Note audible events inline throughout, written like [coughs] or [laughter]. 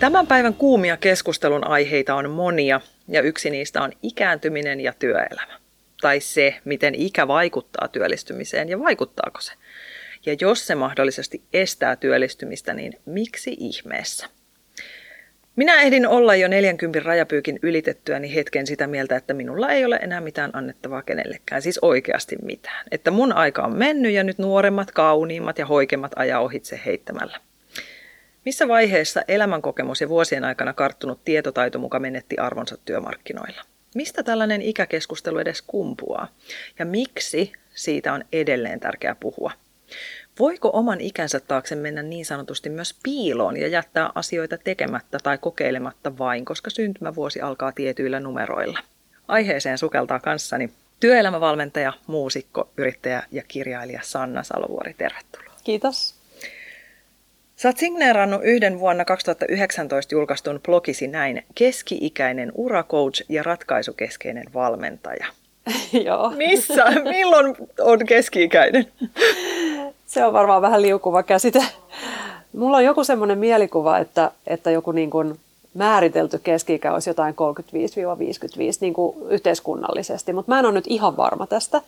Tämän päivän kuumia keskustelun aiheita on monia, ja yksi niistä on ikääntyminen ja työelämä. Tai se, miten ikä vaikuttaa työllistymiseen ja vaikuttaako se. Ja jos se mahdollisesti estää työllistymistä, niin miksi ihmeessä? Minä ehdin olla jo 40 rajapyykin ylitettyäni hetken sitä mieltä, että minulla ei ole enää mitään annettavaa kenellekään, siis oikeasti mitään. Että mun aika on mennyt ja nyt nuoremmat, kauniimmat ja hoikemmat ajaa ohitse heittämällä. Missä vaiheessa elämänkokemus ja vuosien aikana karttunut tietotaito muka menetti arvonsa työmarkkinoilla? Mistä tällainen ikäkeskustelu edes kumpuaa? Ja miksi siitä on edelleen tärkeää puhua? Voiko oman ikänsä taakse mennä niin sanotusti myös piiloon ja jättää asioita tekemättä tai kokeilematta vain, koska syntymävuosi alkaa tietyillä numeroilla? Aiheeseen sukeltaa kanssani työelämävalmentaja, muusikko, yrittäjä ja kirjailija Sanna Salovuori. Tervetuloa. Kiitos. Sä oot signeerannut yhden vuonna 2019 julkaistun blogisi näin, keski-ikäinen uracoach ja ratkaisukeskeinen valmentaja. [laughs] Joo. Missä? Milloin on keski-ikäinen? [laughs] Se on varmaan vähän liukuva käsite. Mulla on joku semmoinen mielikuva, että, että joku niin kuin määritelty keski-ikä olisi jotain 35-55 niin kuin yhteiskunnallisesti, mutta mä en ole nyt ihan varma tästä.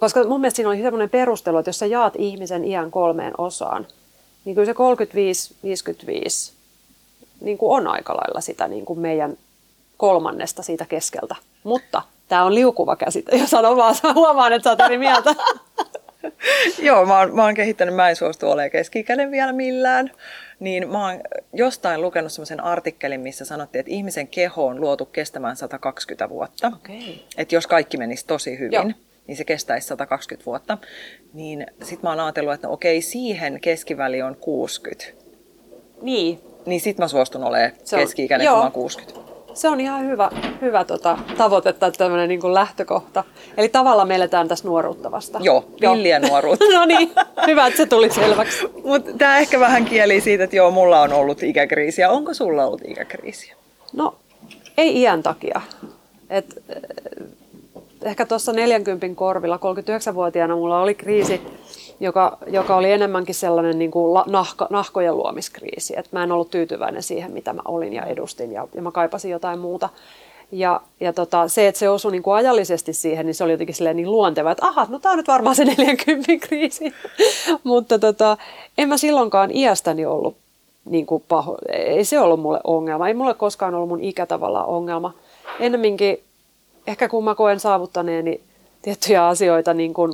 Koska mun mielestä siinä on semmoinen perustelu, että jos sä jaat ihmisen iän kolmeen osaan, niin kyllä se 35-55 niin kuin on aika lailla sitä niin kuin meidän kolmannesta siitä keskeltä. Mutta tämä on liukuva käsite, jos sanon vaan, huomaan, että sä oot eri mieltä. [laughs] Joo, mä oon, mä oon kehittänyt, mä en suostu olemaan keski vielä millään. Niin mä oon jostain lukenut semmoisen artikkelin, missä sanottiin, että ihmisen keho on luotu kestämään 120 vuotta. Okay. Että jos kaikki menisi tosi hyvin, Joo. Niin se kestäisi 120 vuotta. Niin sit mä oon ajatellut, että no okei, siihen keskiväli on 60. Niin. Niin sit mä suostun olemaan keski-ikäinen, kun mä 60 se on ihan hyvä, hyvä tota, tavoite tai tämmöinen niin lähtökohta. Eli tavallaan me eletään tässä nuoruutta vasta. Joo, villiä nuoruutta. [laughs] no niin, hyvä, että se tuli selväksi. Mutta tämä ehkä vähän kieli siitä, että joo, mulla on ollut ikäkriisiä. Onko sulla ollut ikäkriisiä? No, ei iän takia. Et, ehkä tuossa 40 korvilla, 39-vuotiaana mulla oli kriisi joka, joka oli enemmänkin sellainen niin kuin nahka, nahkojen luomiskriisi. Et mä en ollut tyytyväinen siihen, mitä mä olin ja edustin ja, ja mä kaipasin jotain muuta. Ja, ja tota, se, että se osui niin kuin ajallisesti siihen, niin se oli jotenkin niin luonteva, että aha, no tämä on nyt varmaan se 40 kriisi. [laughs] Mutta tota, en mä silloinkaan iästäni ollut niin kuin paho. Ei se ollut mulle ongelma. Ei mulle koskaan ollut mun ikä tavallaan ongelma. Ennemminkin, ehkä kun mä koen saavuttaneeni tiettyjä asioita niin kuin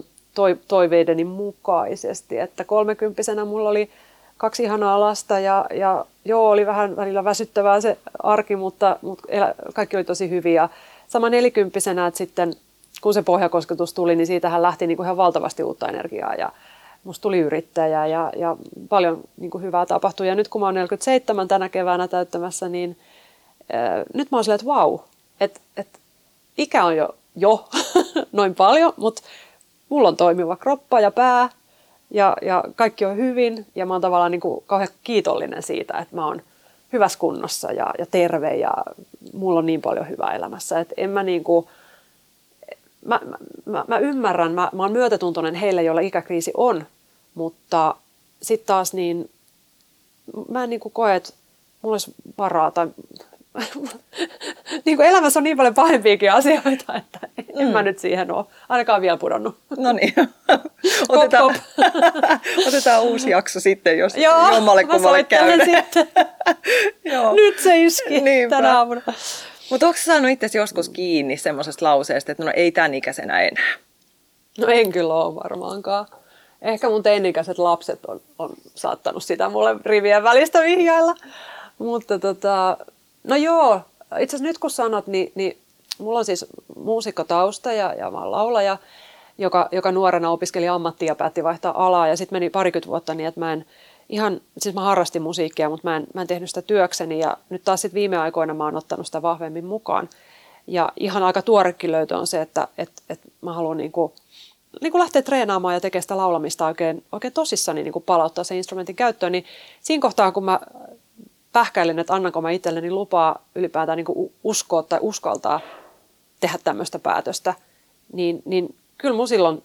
toiveideni mukaisesti. Että kolmekymppisenä mulla oli kaksi ihanaa lasta ja, ja joo, oli vähän välillä väsyttävää se arki, mutta, mutta kaikki oli tosi hyviä. Sama nelikymppisenä, että sitten kun se pohjakosketus tuli, niin siitähän lähti niin kuin ihan valtavasti uutta energiaa ja musta tuli yrittäjä ja, ja paljon niin kuin hyvää tapahtui. Ja nyt kun mä oon 47 tänä keväänä täyttämässä, niin ää, nyt mä oon silleen, että vau, että et, ikä on jo, jo [laughs] noin paljon, mutta mulla on toimiva kroppa ja pää ja, ja kaikki on hyvin ja mä oon tavallaan niin kuin kauhean kiitollinen siitä, että mä oon hyvässä kunnossa ja, ja terve ja mulla on niin paljon hyvää elämässä, että en mä niin kuin, mä, mä, mä ymmärrän, mä, mä oon myötätuntoinen heille, joilla ikäkriisi on, mutta sitten taas niin mä en niin kuin koe, että mulla olisi varaa tai [laughs] niin kuin elämässä on niin paljon pahempiakin asioita, että en mm. mä nyt siihen ole ainakaan vielä pudonnut. No niin. [laughs] otetaan, [laughs] otetaan uusi jakso sitten, jos Joo, jommalle kummalle käy. Joo. Nyt se iski Niinpä. tänä aamuna. Mutta onko saanut itse joskus kiinni semmoisesta lauseesta, että no ei tämän ikäisenä enää? No en kyllä ole varmaankaan. Ehkä mun teinikäiset lapset on, on saattanut sitä mulle rivien välistä vihjailla. Mutta tota, No joo, itse asiassa nyt kun sanot, niin, niin mulla on siis muusikkotausta ja, ja mä oon laulaja, joka, joka nuorena opiskeli ammattia ja päätti vaihtaa alaa ja sitten meni parikymmentä vuotta niin, että mä en ihan, siis mä harrastin musiikkia, mutta mä en, mä en tehnyt sitä työkseni ja nyt taas sit viime aikoina mä oon ottanut sitä vahvemmin mukaan. Ja ihan aika tuorekin löytö on se, että et, et mä haluan niinku, niinku lähteä treenaamaan ja tekemään sitä laulamista oikein, oikein tosissani niinku palauttaa sen instrumentin käyttöön. Niin siinä kohtaa, kun mä pähkäilin, että annanko mä itselleni lupaa ylipäätään niinku uskoa tai uskaltaa tehdä tämmöistä päätöstä, niin, niin kyllä mun silloin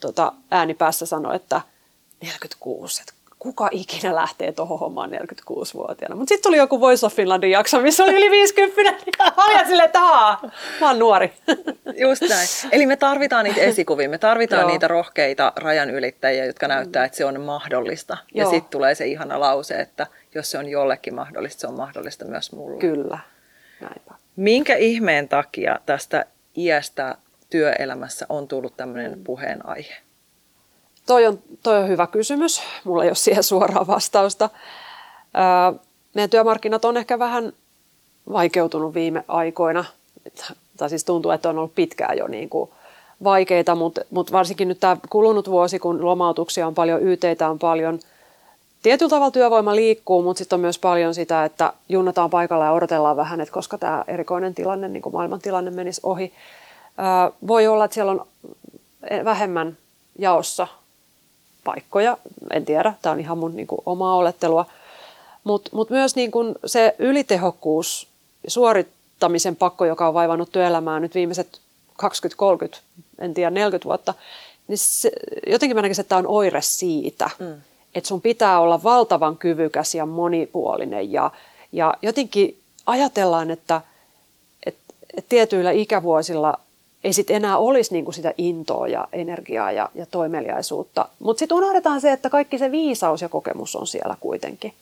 tota, ääni päässä sanoi, että 46, että kuka ikinä lähtee tuohon hommaan 46-vuotiaana. Mutta sitten tuli joku Voice of Finlandin jakso, missä oli yli 50. [laughs] Mä silleen, että haa, mä oon nuori. [laughs] Just näin. Eli me tarvitaan niitä esikuvia, me tarvitaan Joo. niitä rohkeita rajan ylittäjiä, jotka näyttää, että se on mahdollista. Joo. Ja sitten tulee se ihana lause, että jos se on jollekin mahdollista, se on mahdollista myös mulle. Kyllä, näinpä. Minkä ihmeen takia tästä iästä työelämässä on tullut tämmöinen mm. puheenaihe? Toi on, toi on hyvä kysymys. Mulla ei ole siihen suoraa vastausta. meidän työmarkkinat on ehkä vähän vaikeutunut viime aikoina. Tai siis tuntuu, että on ollut pitkään jo niin kuin vaikeita, mutta, mutta varsinkin nyt tämä kulunut vuosi, kun lomautuksia on paljon, YTitä on paljon, tietyllä tavalla työvoima liikkuu, mutta sitten on myös paljon sitä, että junnataan paikalla ja odotellaan vähän, että koska tämä erikoinen tilanne, niin kuin maailman tilanne menisi ohi. voi olla, että siellä on vähemmän jaossa paikkoja, en tiedä, tämä on ihan mun niin kuin, omaa olettelua. Mutta mut myös niin kuin, se ylitehokkuus, suorittamisen pakko, joka on vaivannut työelämää nyt viimeiset 20-30, en tiedä 40 vuotta, niin se, jotenkin mä näkisin, että tämä on oire siitä, mm. Että sun pitää olla valtavan kyvykäs ja monipuolinen ja, ja jotenkin ajatellaan, että, että, että tietyillä ikävuosilla ei sitten enää olisi niinku sitä intoa ja energiaa ja, ja toimeliaisuutta. Mutta sitten unohdetaan se, että kaikki se viisaus ja kokemus on siellä kuitenkin.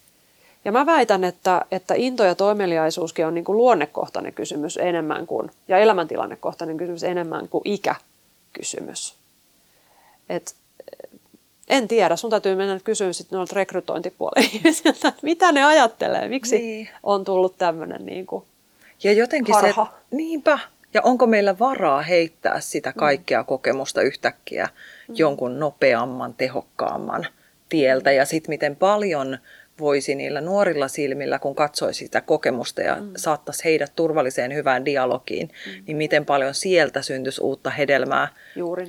Ja mä väitän, että, että into ja toimeliaisuuskin on niinku luonnekohtainen kysymys enemmän kuin, ja elämäntilannekohtainen kysymys enemmän kuin ikäkysymys. Et, en tiedä, sun täytyy mennä kysyä sitten noilta rekrytointipuolella [laughs] ihmisiltä, että mitä ne ajattelee, miksi niin. on tullut tämmöinen niinku ja jotenkin harha. se, niinpä, ja onko meillä varaa heittää sitä mm. kaikkea kokemusta yhtäkkiä mm. jonkun nopeamman, tehokkaamman tieltä ja sitten miten paljon voisi niillä nuorilla silmillä, kun katsoisi sitä kokemusta ja mm. saattaisi heidät turvalliseen hyvään dialogiin, mm. niin miten paljon sieltä syntyisi uutta hedelmää,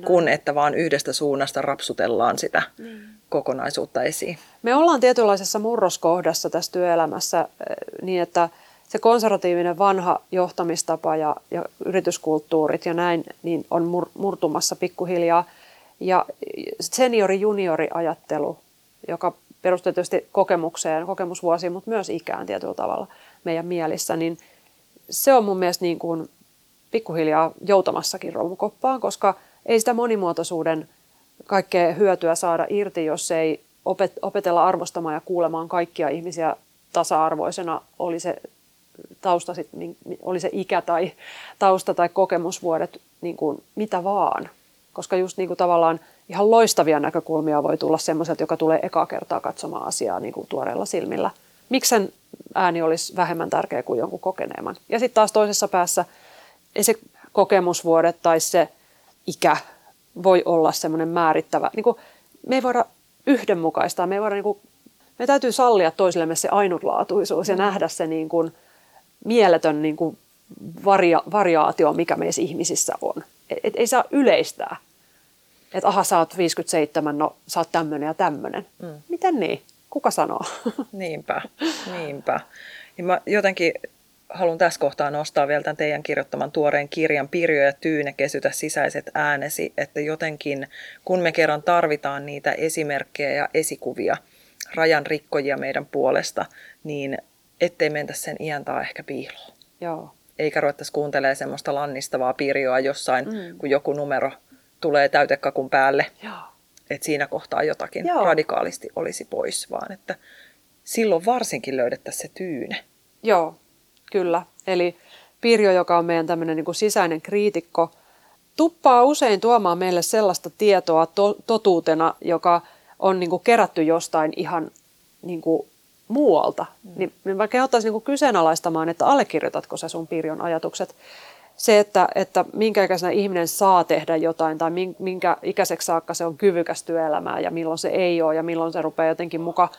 kun että vaan yhdestä suunnasta rapsutellaan sitä mm. kokonaisuutta esiin. Me ollaan tietynlaisessa murroskohdassa tässä työelämässä eh, niin, että se konservatiivinen vanha johtamistapa ja, ja yrityskulttuurit ja näin niin on mur, murtumassa pikkuhiljaa. Ja seniori-juniori-ajattelu, joka perustuu tietysti kokemukseen, kokemusvuosiin, mutta myös ikään tietyllä tavalla meidän mielissä, niin se on mun mielestä niin kuin pikkuhiljaa joutamassakin romukoppaan, koska ei sitä monimuotoisuuden kaikkea hyötyä saada irti, jos ei opetella arvostamaan ja kuulemaan kaikkia ihmisiä tasa-arvoisena, oli se tausta, sit, oli se ikä tai tausta tai kokemusvuodet, niin kuin mitä vaan. Koska just niin kuin tavallaan ihan loistavia näkökulmia voi tulla semmoiselta, joka tulee eka kertaa katsomaan asiaa niin kuin tuoreella silmillä. Miksen ääni olisi vähemmän tärkeä kuin jonkun kokeneemman. Ja sitten taas toisessa päässä ei se kokemusvuodet tai se ikä voi olla semmoinen määrittävä. Niin kuin, me ei voida yhdenmukaistaa, me ei voida niin kuin, me täytyy sallia toisillemme se ainutlaatuisuus ja mm. nähdä se niin kuin, mieletön niin kuin varia, variaatio, mikä meissä ihmisissä on. Et, et ei saa yleistää. Että aha, sä oot 57, no sä oot tämmöinen ja tämmöinen. Mm. Miten niin? Kuka sanoo? [laughs] Niinpä, niinpä. Niin mä jotenkin haluan tässä kohtaa nostaa vielä tämän teidän kirjoittaman tuoreen kirjan Pirjo ja Tyyne kesytä sisäiset äänesi, että jotenkin kun me kerran tarvitaan niitä esimerkkejä ja esikuvia, rajan rikkojia meidän puolesta, niin ettei mentä sen iän taa ehkä piiloon. Joo. Eikä ruvettaisi kuuntelemaan semmoista lannistavaa pirjoa jossain, mm. kun joku numero tulee täytekakun päälle. Joo. Että siinä kohtaa jotakin Joo. radikaalisti olisi pois, vaan että silloin varsinkin löydettäisiin se tyyne. Joo, kyllä. Eli Pirjo, joka on meidän tämmöinen niin kuin sisäinen kriitikko, tuppaa usein tuomaan meille sellaista tietoa to- totuutena, joka on niin kuin kerätty jostain ihan niin kuin muualta, mm. niin mä kehottaisin niin kyseenalaistamaan, että allekirjoitatko sä sun Pirjon ajatukset. Se, että, että minkä ikäisenä ihminen saa tehdä jotain tai minkä ikäiseksi saakka se on kyvykäs työelämään ja milloin se ei ole ja milloin se rupeaa jotenkin muka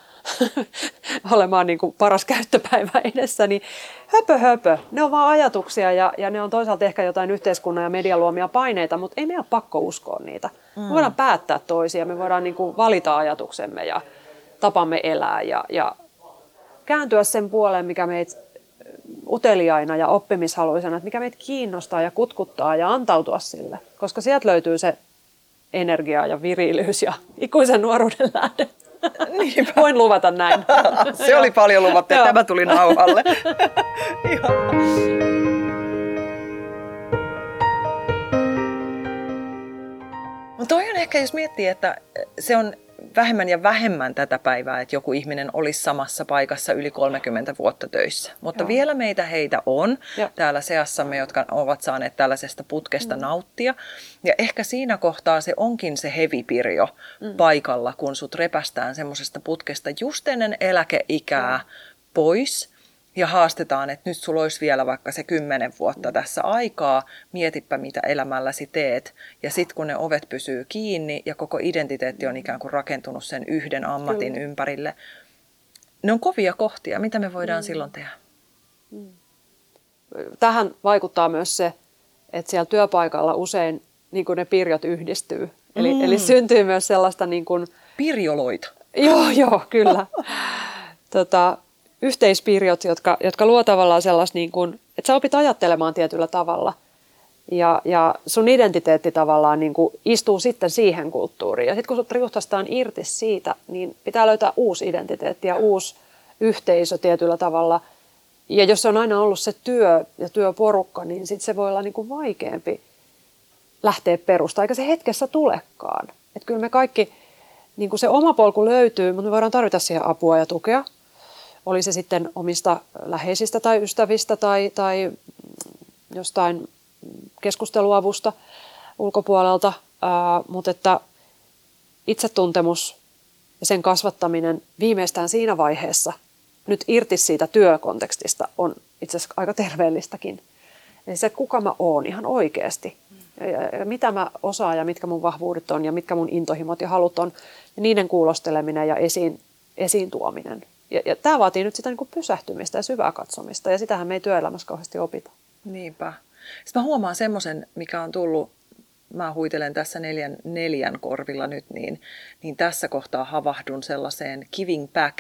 [laughs] olemaan niin kuin paras käyttöpäivä edessä, niin höpö höpö. Ne on vaan ajatuksia ja, ja ne on toisaalta ehkä jotain yhteiskunnan ja median luomia paineita, mutta ei meidän pakko uskoa niitä. Mm. Me voidaan päättää toisia, me voidaan niin kuin valita ajatuksemme ja tapamme elää ja, ja kääntyä sen puoleen, mikä meitä uteliaina ja oppimishaluisena, että mikä meitä kiinnostaa ja kutkuttaa ja antautua sille. Koska sieltä löytyy se energia ja virilyys ja ikuisen nuoruuden lähde. Niinpä. Voin luvata näin. [laughs] se oli paljon luvattu ja tämä tuli nauhalle. [laughs] Mutta toi on ehkä, jos miettii, että se on vähemmän ja vähemmän tätä päivää, että joku ihminen olisi samassa paikassa yli 30 vuotta töissä. Mutta Joo. vielä meitä heitä on Joo. täällä seassamme, jotka ovat saaneet tällaisesta putkesta mm. nauttia. Ja ehkä siinä kohtaa se onkin se hevipirjo mm. paikalla, kun sut repästään semmoisesta putkesta just ennen eläkeikää Joo. pois – ja haastetaan, että nyt sulla olisi vielä vaikka se kymmenen vuotta tässä aikaa, mietipä mitä elämälläsi teet. Ja sitten kun ne ovet pysyy kiinni ja koko identiteetti on ikään kuin rakentunut sen yhden ammatin Kyllä. ympärille, ne on kovia kohtia. Mitä me voidaan mm. silloin tehdä? Mm. Tähän vaikuttaa myös se, että siellä työpaikalla usein niin kuin ne pirjot yhdistyy. Eli, mm. eli syntyy myös sellaista... Niin kuin... Pirjoloita. Joo, joo, kyllä. [laughs] tota, yhteispiiriot, jotka, jotka luo tavallaan sellaista, niin kuin, että sä opit ajattelemaan tietyllä tavalla. Ja, ja sun identiteetti tavallaan niin kuin istuu sitten siihen kulttuuriin. Ja sitten kun sut riuhtastaan irti siitä, niin pitää löytää uusi identiteetti ja uusi yhteisö tietyllä tavalla. Ja jos se on aina ollut se työ ja työporukka, niin sitten se voi olla niin kuin vaikeampi lähteä perusta, eikä se hetkessä tulekaan. Että kyllä me kaikki, niin kuin se oma polku löytyy, mutta me voidaan tarvita siihen apua ja tukea – oli se sitten omista läheisistä tai ystävistä tai, tai jostain keskusteluavusta ulkopuolelta, ää, mutta että itsetuntemus ja sen kasvattaminen viimeistään siinä vaiheessa nyt irti siitä työkontekstista on itse asiassa aika terveellistäkin. Eli se, kuka mä oon ihan oikeasti. Ja, ja mitä mä osaan ja mitkä mun vahvuudet on ja mitkä mun intohimot ja halut on. Ja niiden kuulosteleminen ja esiin, esiin tuominen ja, ja tämä vaatii nyt sitä niin kuin pysähtymistä ja syvää katsomista, ja sitähän me ei työelämässä kauheasti opita. Niinpä. Sitten mä huomaan semmoisen, mikä on tullut, mä huitelen tässä neljän, neljän korvilla nyt, niin, niin tässä kohtaa havahdun sellaiseen giving back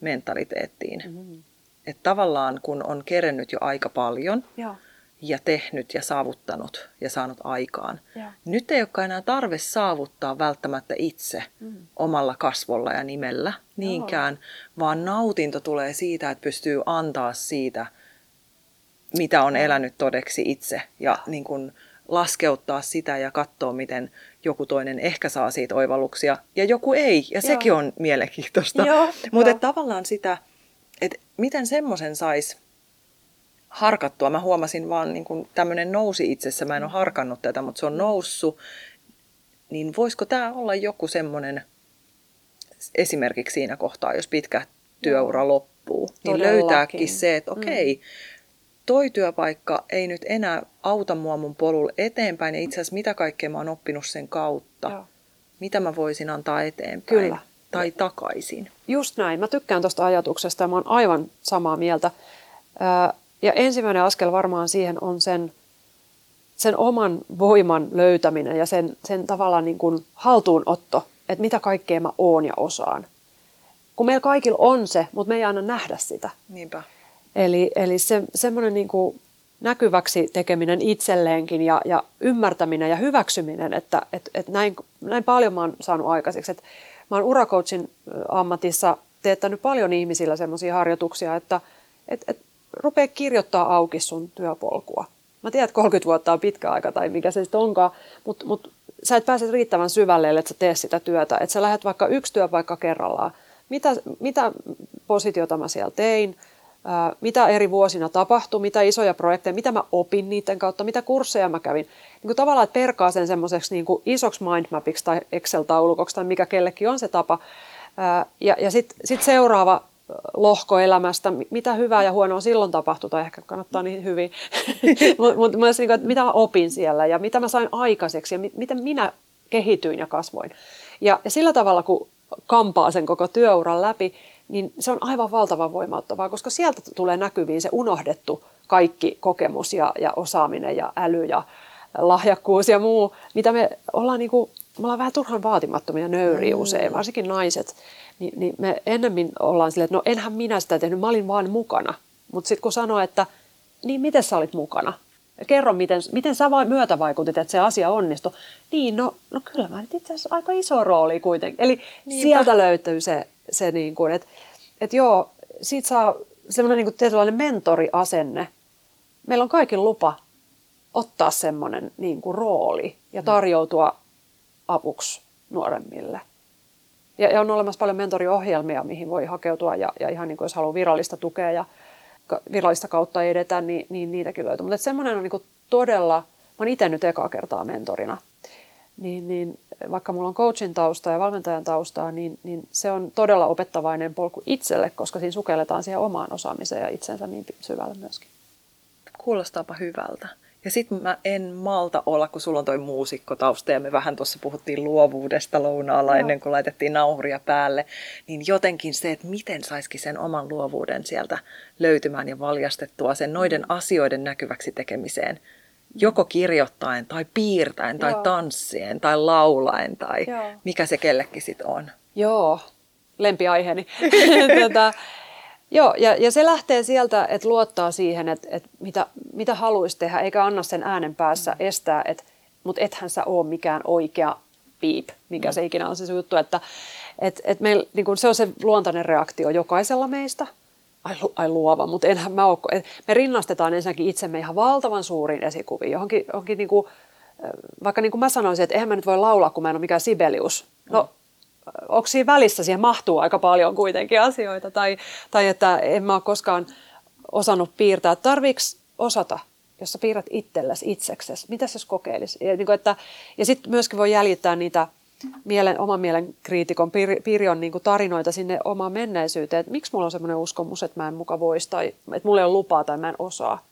mentaliteettiin. Mm-hmm. Että tavallaan kun on kerennyt jo aika paljon, Joo ja tehnyt ja saavuttanut ja saanut aikaan. Ja. Nyt ei olekaan enää tarve saavuttaa välttämättä itse mm. omalla kasvolla ja nimellä niinkään, Joo. vaan nautinto tulee siitä, että pystyy antaa siitä, mitä on elänyt todeksi itse ja niin kuin laskeuttaa sitä ja katsoa, miten joku toinen ehkä saa siitä oivalluksia ja joku ei. Ja Joo. sekin on mielenkiintoista. Mutta tavallaan sitä, että miten semmoisen saisi harkattua. Mä huomasin vaan niin kuin tämmöinen nousi itsessä, mä en ole harkannut tätä, mutta se on noussut. Niin voisiko tämä olla joku semmoinen esimerkiksi siinä kohtaa, jos pitkä työura loppuu, niin Todellakin. löytääkin se, että mm. okei, okay, toi työpaikka ei nyt enää auta mua mun polulla eteenpäin ja itse asiassa mitä kaikkea mä oon oppinut sen kautta. Joo. Mitä mä voisin antaa eteenpäin Kyllä. tai takaisin. Just näin. Mä tykkään tuosta ajatuksesta ja mä oon aivan samaa mieltä. Ja ensimmäinen askel varmaan siihen on sen, sen oman voiman löytäminen ja sen, sen tavallaan niin kuin haltuunotto, että mitä kaikkea mä oon ja osaan. Kun meillä kaikilla on se, mutta me ei aina nähdä sitä. Niinpä. Eli, eli se, semmoinen niin kuin näkyväksi tekeminen itselleenkin ja, ja ymmärtäminen ja hyväksyminen, että et, et näin, näin paljon mä oon saanut aikaiseksi. Et mä oon uracoachin ammatissa teettänyt paljon ihmisillä semmoisia harjoituksia, että et, et rupea kirjoittaa auki sun työpolkua. Mä tiedän, että 30 vuotta on pitkä aika tai mikä se sitten onkaan, mutta mut, sä et pääse riittävän syvälle, että sä tee sitä työtä. Että sä lähdet vaikka yksi työpaikka kerrallaan. Mitä, mitä positiota mä siellä tein, ää, mitä eri vuosina tapahtui, mitä isoja projekteja, mitä mä opin niiden kautta, mitä kursseja mä kävin. Niin kuin tavallaan, että perkaa sen semmoiseksi niin isoksi mindmapiksi tai Excel-taulukoksi tai mikä kellekin on se tapa. Ää, ja ja sitten sit seuraava lohkoelämästä, mitä hyvää ja huonoa silloin tapahtui, tai ehkä kannattaa niin hyvin, mutta [laughs] mut, myös niin kuin, että mitä mä opin siellä ja mitä mä sain aikaiseksi ja mi, miten minä kehityin ja kasvoin. Ja, ja sillä tavalla, kun kampaa sen koko työuran läpi, niin se on aivan valtavan voimauttavaa, koska sieltä tulee näkyviin se unohdettu kaikki kokemus ja, ja osaaminen ja äly ja lahjakkuus ja muu, mitä me ollaan, niin kuin, me ollaan vähän turhan vaatimattomia nöyriä mm. usein, varsinkin naiset. Niin, niin me ennemmin ollaan silleen, että no enhän minä sitä tehnyt, mä olin vaan mukana. Mutta sitten kun sanoo, että niin miten sä olit mukana? Kerro, miten, miten sä vai myötävaikutit, että se asia onnistui. Niin, no, no kyllä mä itse asiassa aika iso rooli kuitenkin. Eli Niinpä. sieltä löytyy se, se niin kuin, että, että joo, siitä saa semmoinen niin kuin tietynlainen mentoriasenne. Meillä on kaikin lupa ottaa semmoinen niin kuin rooli ja tarjoutua avuksi nuoremmille. Ja, ja on olemassa paljon mentoriohjelmia, mihin voi hakeutua ja, ja ihan niin kuin jos haluaa virallista tukea ja virallista kautta edetä, niin, niin niitäkin löytyy. Mutta semmoinen on niin kuin todella, mä oon itse nyt ekaa kertaa mentorina, niin, niin vaikka mulla on coachin tausta ja valmentajan taustaa, niin, niin se on todella opettavainen polku itselle, koska siinä sukelletaan siihen omaan osaamiseen ja itsensä niin syvälle myöskin. Kuulostaapa hyvältä. Ja sitten mä en malta olla, kun sulla on toi muusikkotausta ja me vähän tuossa puhuttiin luovuudesta lounaalla no. ennen kuin laitettiin nauhuria päälle, niin jotenkin se, että miten saisikin sen oman luovuuden sieltä löytymään ja valjastettua sen noiden mm. asioiden näkyväksi tekemiseen, joko kirjoittaen tai piirtäen tai Joo. tanssien tai laulaen tai Joo. mikä se kellekin sitten on. Joo, lempiaiheeni. [laughs] Tätä, Joo, ja, ja se lähtee sieltä, että luottaa siihen, että, että mitä, mitä haluaisi tehdä, eikä anna sen äänen päässä mm. estää, että mutta ethän sä ole mikään oikea piip, mikä mm. se ikinä on se juttu, että et, et meil, niin kun se on se luontainen reaktio jokaisella meistä, ai, ai luova, mutta enhän mä ole, et me rinnastetaan ensinnäkin itsemme ihan valtavan suuriin esikuviin, johonkin, johonkin niin kuin, vaikka niin kuin mä sanoisin, että eihän mä nyt voi laulaa, kun mä en ole mikään Sibelius. No, mm onko siinä välissä, siihen mahtuu aika paljon kuitenkin asioita, tai, tai että en mä ole koskaan osannut piirtää. Tarviiko osata, jos sä piirrät itsellesi, itseksesi, mitä jos kokeilisi? Ja, niin että, ja sitten myöskin voi jäljittää niitä mielen, oman mielen kriitikon Pirjon niin tarinoita sinne omaan menneisyyteen, että miksi mulla on semmoinen uskomus, että mä en muka voisi, tai että mulla ei ole lupaa tai mä en osaa.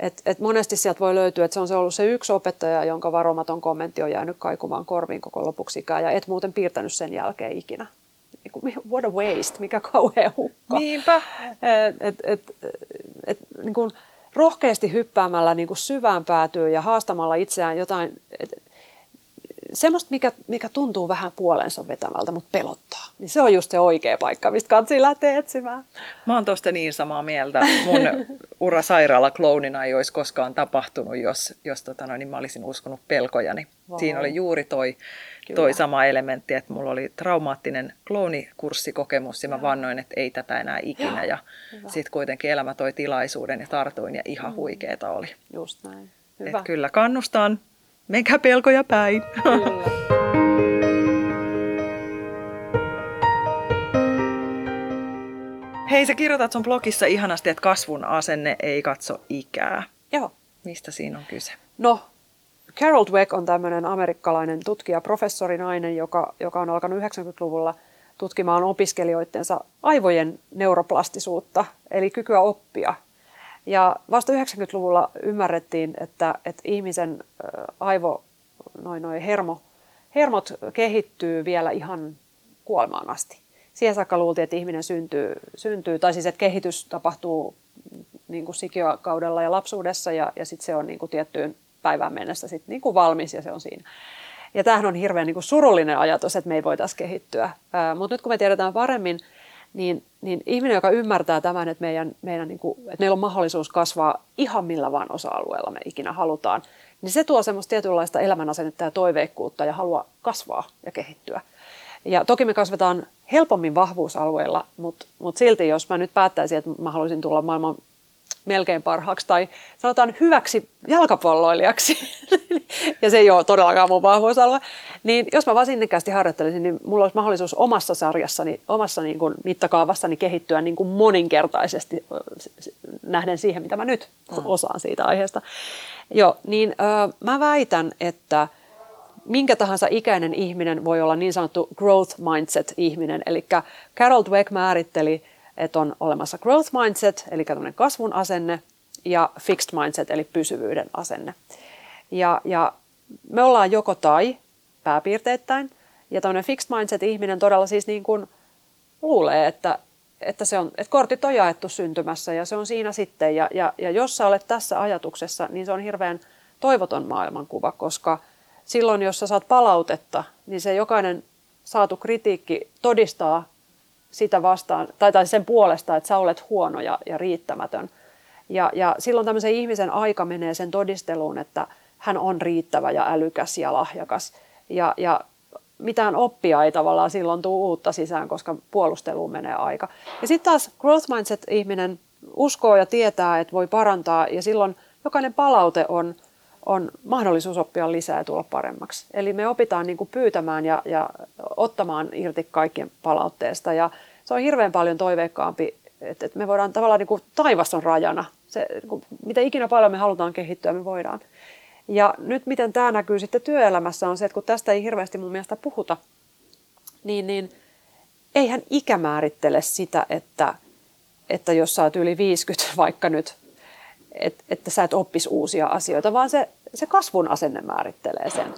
Et, et monesti sieltä voi löytyä, että se on se ollut se yksi opettaja, jonka varomaton kommentti on jäänyt kaikumaan korviin koko lopuksi ikään, ja et muuten piirtänyt sen jälkeen ikinä. What a waste, mikä kauhea hukka. Niinpä. Et, et, et, et, niin kuin rohkeasti hyppäämällä niin kuin syvään päätyy ja haastamalla itseään jotain, et, semmoista, mikä, mikä tuntuu vähän puolensa vetämältä, mutta pelottaa. Niin se on just se oikea paikka, mistä kansi lähtee etsimään. Mä oon tosta niin samaa mieltä. Mun [laughs] ura sairaala klounina ei olisi koskaan tapahtunut, jos, jos tota noin, niin mä olisin uskonut pelkojani. Wow. Siinä oli juuri toi, toi sama elementti, että mulla oli traumaattinen kloonikurssikokemus ja mä vannoin, että ei tätä enää ikinä. Ja sitten kuitenkin elämä toi tilaisuuden ja tartuin ja ihan mm. huikeeta oli. Just näin. Hyvä. Et kyllä kannustan Menkää pelkoja päin. Hei, sä kirjoitat sun blogissa ihanasti, että kasvun asenne ei katso ikää. Joo. Mistä siinä on kyse? No, Carol Dweck on tämmöinen amerikkalainen tutkija, professori nainen, joka, joka on alkanut 90-luvulla tutkimaan opiskelijoidensa aivojen neuroplastisuutta, eli kykyä oppia ja vasta 90-luvulla ymmärrettiin, että, että ihmisen aivo, noin, noin hermo, hermot kehittyy vielä ihan kuolemaan asti. Siihen saakka luultiin, että ihminen syntyy, syntyy tai siis että kehitys tapahtuu niin kuin sikiokaudella ja lapsuudessa ja, ja sitten se on niin kuin tiettyyn päivään mennessä sit niin kuin valmis ja se on siinä. Ja tämähän on hirveän niin kuin surullinen ajatus, että me ei voitaisiin kehittyä. Mutta nyt kun me tiedetään paremmin, niin, niin ihminen, joka ymmärtää tämän, että, meidän, meidän, niin kuin, että meillä on mahdollisuus kasvaa ihan millä vaan osa-alueella me ikinä halutaan, niin se tuo semmoista tietynlaista elämänasennetta ja toiveikkuutta ja halua kasvaa ja kehittyä. Ja toki me kasvetaan helpommin vahvuusalueilla, mutta, mutta silti jos mä nyt päättäisin, että mä haluaisin tulla maailman melkein parhaaksi tai sanotaan hyväksi jalkapalloilijaksi, [laughs] ja se ei ole todellakaan mun vahvuusalue, niin jos mä vaan sinnikkäästi harjoittelisin, niin mulla olisi mahdollisuus omassa sarjassani, omassa niin kuin mittakaavassani kehittyä niin kuin moninkertaisesti nähden siihen, mitä mä nyt mm. osaan siitä aiheesta. Joo, niin ö, mä väitän, että minkä tahansa ikäinen ihminen voi olla niin sanottu growth mindset-ihminen. Eli Carol Dweck määritteli että on olemassa growth mindset, eli tämmöinen kasvun asenne, ja fixed mindset, eli pysyvyyden asenne. Ja, ja me ollaan joko tai pääpiirteittäin, ja tämmöinen fixed mindset-ihminen todella siis niin kuin luulee, että, että, se on, että kortit on jaettu syntymässä ja se on siinä sitten. Ja, ja, ja jos sä olet tässä ajatuksessa, niin se on hirveän toivoton maailmankuva, koska silloin, jos sä saat palautetta, niin se jokainen saatu kritiikki todistaa sitä vastaan, tai, tai sen puolesta, että sä olet huono ja, ja riittämätön. Ja, ja silloin tämmöisen ihmisen aika menee sen todisteluun, että hän on riittävä ja älykäs ja lahjakas. Ja, ja mitään oppia ei tavallaan silloin tule uutta sisään, koska puolusteluun menee aika. Ja sitten taas growth mindset-ihminen uskoo ja tietää, että voi parantaa, ja silloin jokainen palaute on, on mahdollisuus oppia lisää ja tulla paremmaksi. Eli me opitaan niin kuin pyytämään ja, ja ottamaan irti kaikkien palautteesta, ja se on hirveän paljon toiveikkaampi, että, että me voidaan tavallaan, niin kuin taivas on rajana. Se, niin mitä ikinä paljon me halutaan kehittyä, me voidaan. Ja nyt miten tämä näkyy sitten työelämässä on se, että kun tästä ei hirveästi mun mielestä puhuta, niin, niin eihän ikä määrittele sitä, että, että jos sä oot yli 50 [laughs] vaikka nyt, että, että sä et oppisi uusia asioita, vaan se, se kasvun asenne määrittelee sen.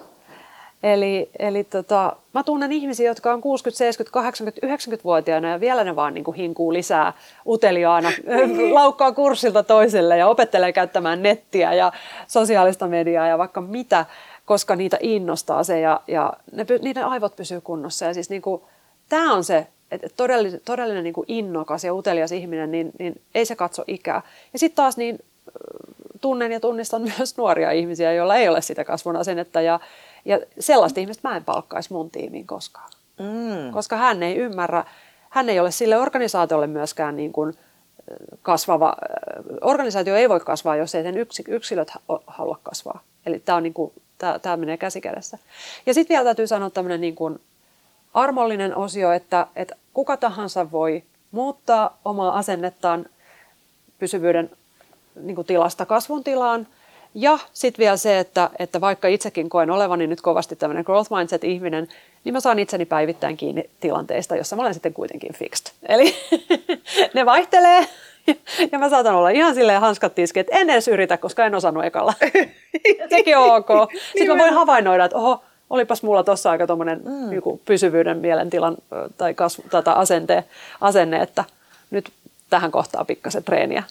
Eli, eli tota, mä tunnen ihmisiä, jotka on 60, 70, 80, 90-vuotiaana ja vielä ne vaan niin kuin hinkuu lisää uteliaana, [laughs] laukkaa kurssilta toiselle ja opettelee käyttämään nettiä ja sosiaalista mediaa ja vaikka mitä, koska niitä innostaa se ja, ja ne, niiden aivot pysyy kunnossa. Ja siis niin kuin, tämä on se, että todellinen, todellinen niin kuin innokas ja utelias ihminen, niin, niin ei se katso ikää. Ja sitten taas niin tunnen ja tunnistan [laughs] myös nuoria ihmisiä, joilla ei ole sitä kasvun asennetta ja ja sellaista ihmistä mä en palkkaisi mun tiimiin koskaan. Mm. Koska hän ei ymmärrä, hän ei ole sille organisaatiolle myöskään niin kuin kasvava, organisaatio ei voi kasvaa, jos ei sen yksilöt halua kasvaa. Eli tämä, on niin kuin, tämä, tämä menee käsi kädessä. Ja sitten vielä täytyy sanoa tämmöinen niin kuin armollinen osio, että, että kuka tahansa voi muuttaa omaa asennettaan pysyvyyden niin kuin tilasta kasvun tilaan – ja sitten vielä se, että, että vaikka itsekin koen olevani nyt kovasti tämmöinen growth mindset-ihminen, niin mä saan itseni päivittäin kiinni tilanteista, jossa mä olen sitten kuitenkin fixed. Eli [laughs] ne vaihtelee [laughs] ja mä saatan olla ihan silleen hanskat tiski, että en edes yritä, koska en osannut ekalla. [laughs] Sekin on ok. Sitten mä voin havainnoida, että oho, olipas mulla tuossa aika tuommoinen mm. pysyvyyden mielentilan tai kasvu, tätä asente, asenne, että nyt tähän kohtaa pikkasen treeniä.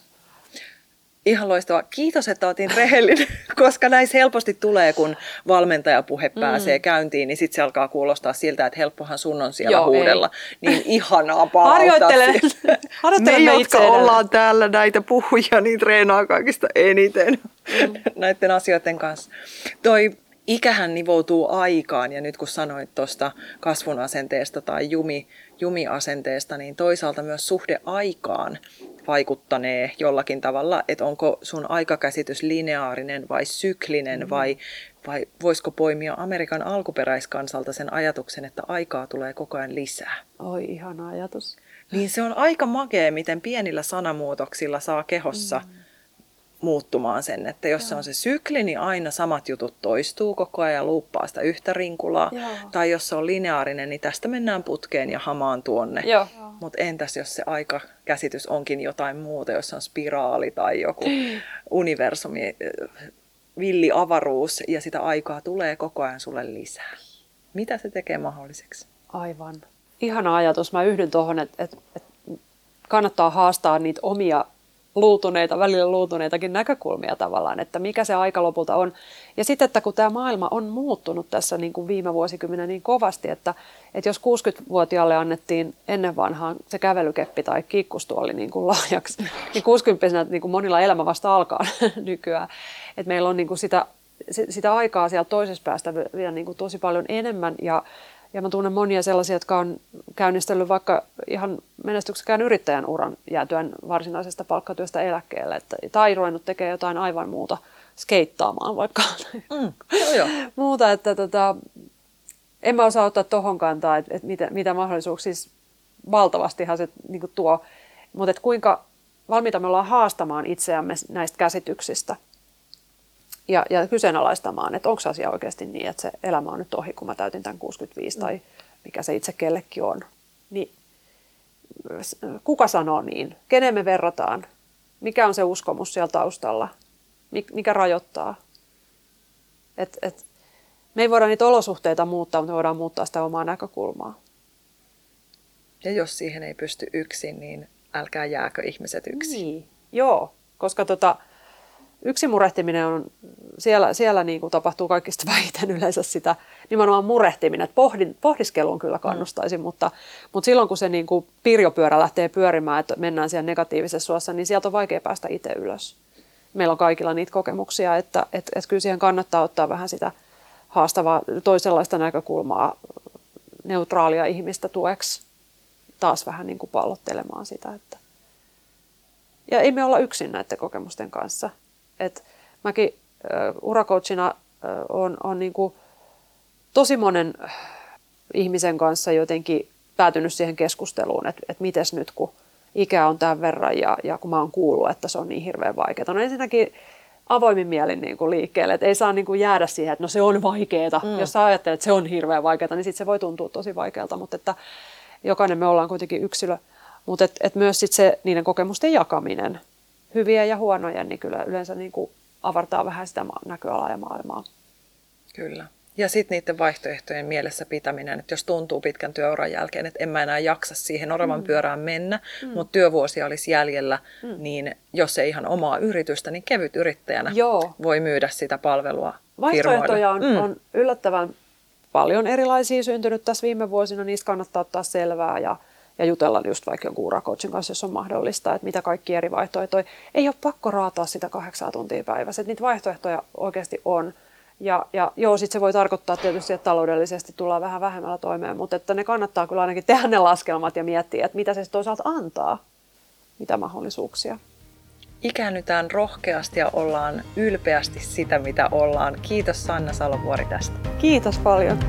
Ihan loistavaa. Kiitos, että otin rehellinen, [laughs] koska näissä helposti tulee, kun valmentajapuhe mm. pääsee käyntiin, niin sitten se alkaa kuulostaa siltä, että helppohan sun on siellä Joo, huudella. Ei. Niin [laughs] ihanaa palauttaa [laughs] Me, jotka ollaan täällä näitä puhuja, niin treenaa kaikista eniten mm. näiden asioiden kanssa. Toi ikähän nivoutuu aikaan, ja nyt kun sanoit tuosta kasvun asenteesta tai jumi, jumiasenteesta, niin toisaalta myös suhde aikaan vaikuttanee jollakin tavalla, että onko sun aikakäsitys lineaarinen vai syklinen mm. vai, vai voisiko poimia Amerikan alkuperäiskansalta sen ajatuksen, että aikaa tulee koko ajan lisää. Oi, ihana ajatus. Niin se on aika makea, miten pienillä sanamuutoksilla saa kehossa mm muuttumaan sen, että jos Joo. se on se sykli, niin aina samat jutut toistuu koko ajan, luuppaa sitä yhtä rinkulaa. Joo. Tai jos se on lineaarinen, niin tästä mennään putkeen ja hamaan tuonne. Mutta entäs jos se aikakäsitys onkin jotain muuta, jos on spiraali tai joku [coughs] universumi, villi avaruus ja sitä aikaa tulee koko ajan sulle lisää. Mitä se tekee mahdolliseksi? Aivan. Ihana ajatus. Mä yhdyn tuohon, että, että, että kannattaa haastaa niitä omia luutuneita, välillä luutuneitakin näkökulmia tavallaan, että mikä se aika lopulta on. Ja sitten, että kun tämä maailma on muuttunut tässä niin kuin viime vuosikymmenen niin kovasti, että, että jos 60-vuotiaalle annettiin ennen vanhaan se kävelykeppi tai kiikkustuoli niin kuin lahjaksi, niin 60 niin kuin monilla elämä vasta alkaa [laughs] nykyään. Että meillä on niin kuin sitä, sitä aikaa siellä toisessa päästä vielä niin kuin tosi paljon enemmän ja ja mä tunnen monia sellaisia, jotka on käynnistellyt vaikka ihan menestyksekään yrittäjän uran jäätyään varsinaisesta palkkatyöstä eläkkeelle. Että, tai ruvennut tekemään jotain aivan muuta, skeittaamaan vaikka. [laughs] Mm, joo, joo. muuta, että tota, en mä osaa ottaa tohon kantaa, että, että mitä, mitä mahdollisuuksia, siis valtavastihan se niin tuo, mutta että kuinka valmiita me ollaan haastamaan itseämme näistä käsityksistä – ja, ja kyseenalaistamaan, että onko asia oikeasti niin, että se elämä on nyt ohi, kun mä täytin tämän 65 mm. tai mikä se itse kellekin on. Niin kuka sanoo niin, kenen me verrataan, mikä on se uskomus siellä taustalla, mikä rajoittaa. Et, et, me ei voida niitä olosuhteita muuttaa, mutta me voidaan muuttaa sitä omaa näkökulmaa. Ja jos siihen ei pysty yksin, niin älkää jääkö ihmiset yksin. Niin, joo, koska tota, yksi murehtiminen on, siellä, siellä niin kuin tapahtuu kaikista [laughs] vähiten yleensä sitä nimenomaan murehtiminen. Että pohdin, pohdiskeluun kyllä kannustaisin, mm. mutta, mutta silloin kun se niin kuin pirjopyörä lähtee pyörimään, että mennään siellä negatiivisessa suossa, niin sieltä on vaikea päästä itse ylös. Meillä on kaikilla niitä kokemuksia, että, että, että kyllä siihen kannattaa ottaa vähän sitä haastavaa toisenlaista näkökulmaa, neutraalia ihmistä tueksi taas vähän niin kuin pallottelemaan sitä. Että. Ja ei me olla yksin näiden kokemusten kanssa. Et mäkin uh, uracoachina uh, on, on niin kuin tosi monen ihmisen kanssa jotenkin päätynyt siihen keskusteluun, että, että miten nyt kun ikä on tämän verran ja, ja kun mä oon kuullut, että se on niin hirveän vaikeaa. No ensinnäkin avoimin mielin niin kuin liikkeelle, että ei saa niin kuin jäädä siihen, että no se on vaikeaa. Mm. Jos sä ajattelet, että se on hirveän vaikeaa, niin sitten se voi tuntua tosi vaikealta, mutta että jokainen me ollaan kuitenkin yksilö. Mutta et, et myös sit se niiden kokemusten jakaminen, hyviä ja huonoja, niin kyllä yleensä niin kuin avartaa vähän sitä näköalaa ja maailmaa. Kyllä. Ja sitten niiden vaihtoehtojen mielessä pitäminen, että jos tuntuu pitkän työuran jälkeen, että en mä enää jaksa siihen oravan mm. pyörään mennä, mm. mutta työvuosia olisi jäljellä, mm. niin jos ei ihan omaa yritystä, niin kevyt yrittäjänä Joo. voi myydä sitä palvelua Vaihtoehtoja on, mm. on yllättävän paljon erilaisia syntynyt tässä viime vuosina, niistä kannattaa ottaa selvää ja, ja jutella just vaikka jonkun uracoachin kanssa, jos on mahdollista, että mitä kaikki eri vaihtoehtoja. Ei ole pakko raataa sitä kahdeksaa tuntia päivässä, että niitä vaihtoehtoja oikeasti on. Ja, ja joo, sitten se voi tarkoittaa tietysti, että taloudellisesti tullaan vähän vähemmällä toimeen, mutta että ne kannattaa kyllä ainakin tehdä ne laskelmat ja miettiä, että mitä se toisaalta antaa, mitä mahdollisuuksia. Ikäännytään rohkeasti ja ollaan ylpeästi sitä, mitä ollaan. Kiitos Sanna Salovuori tästä. Kiitos paljon.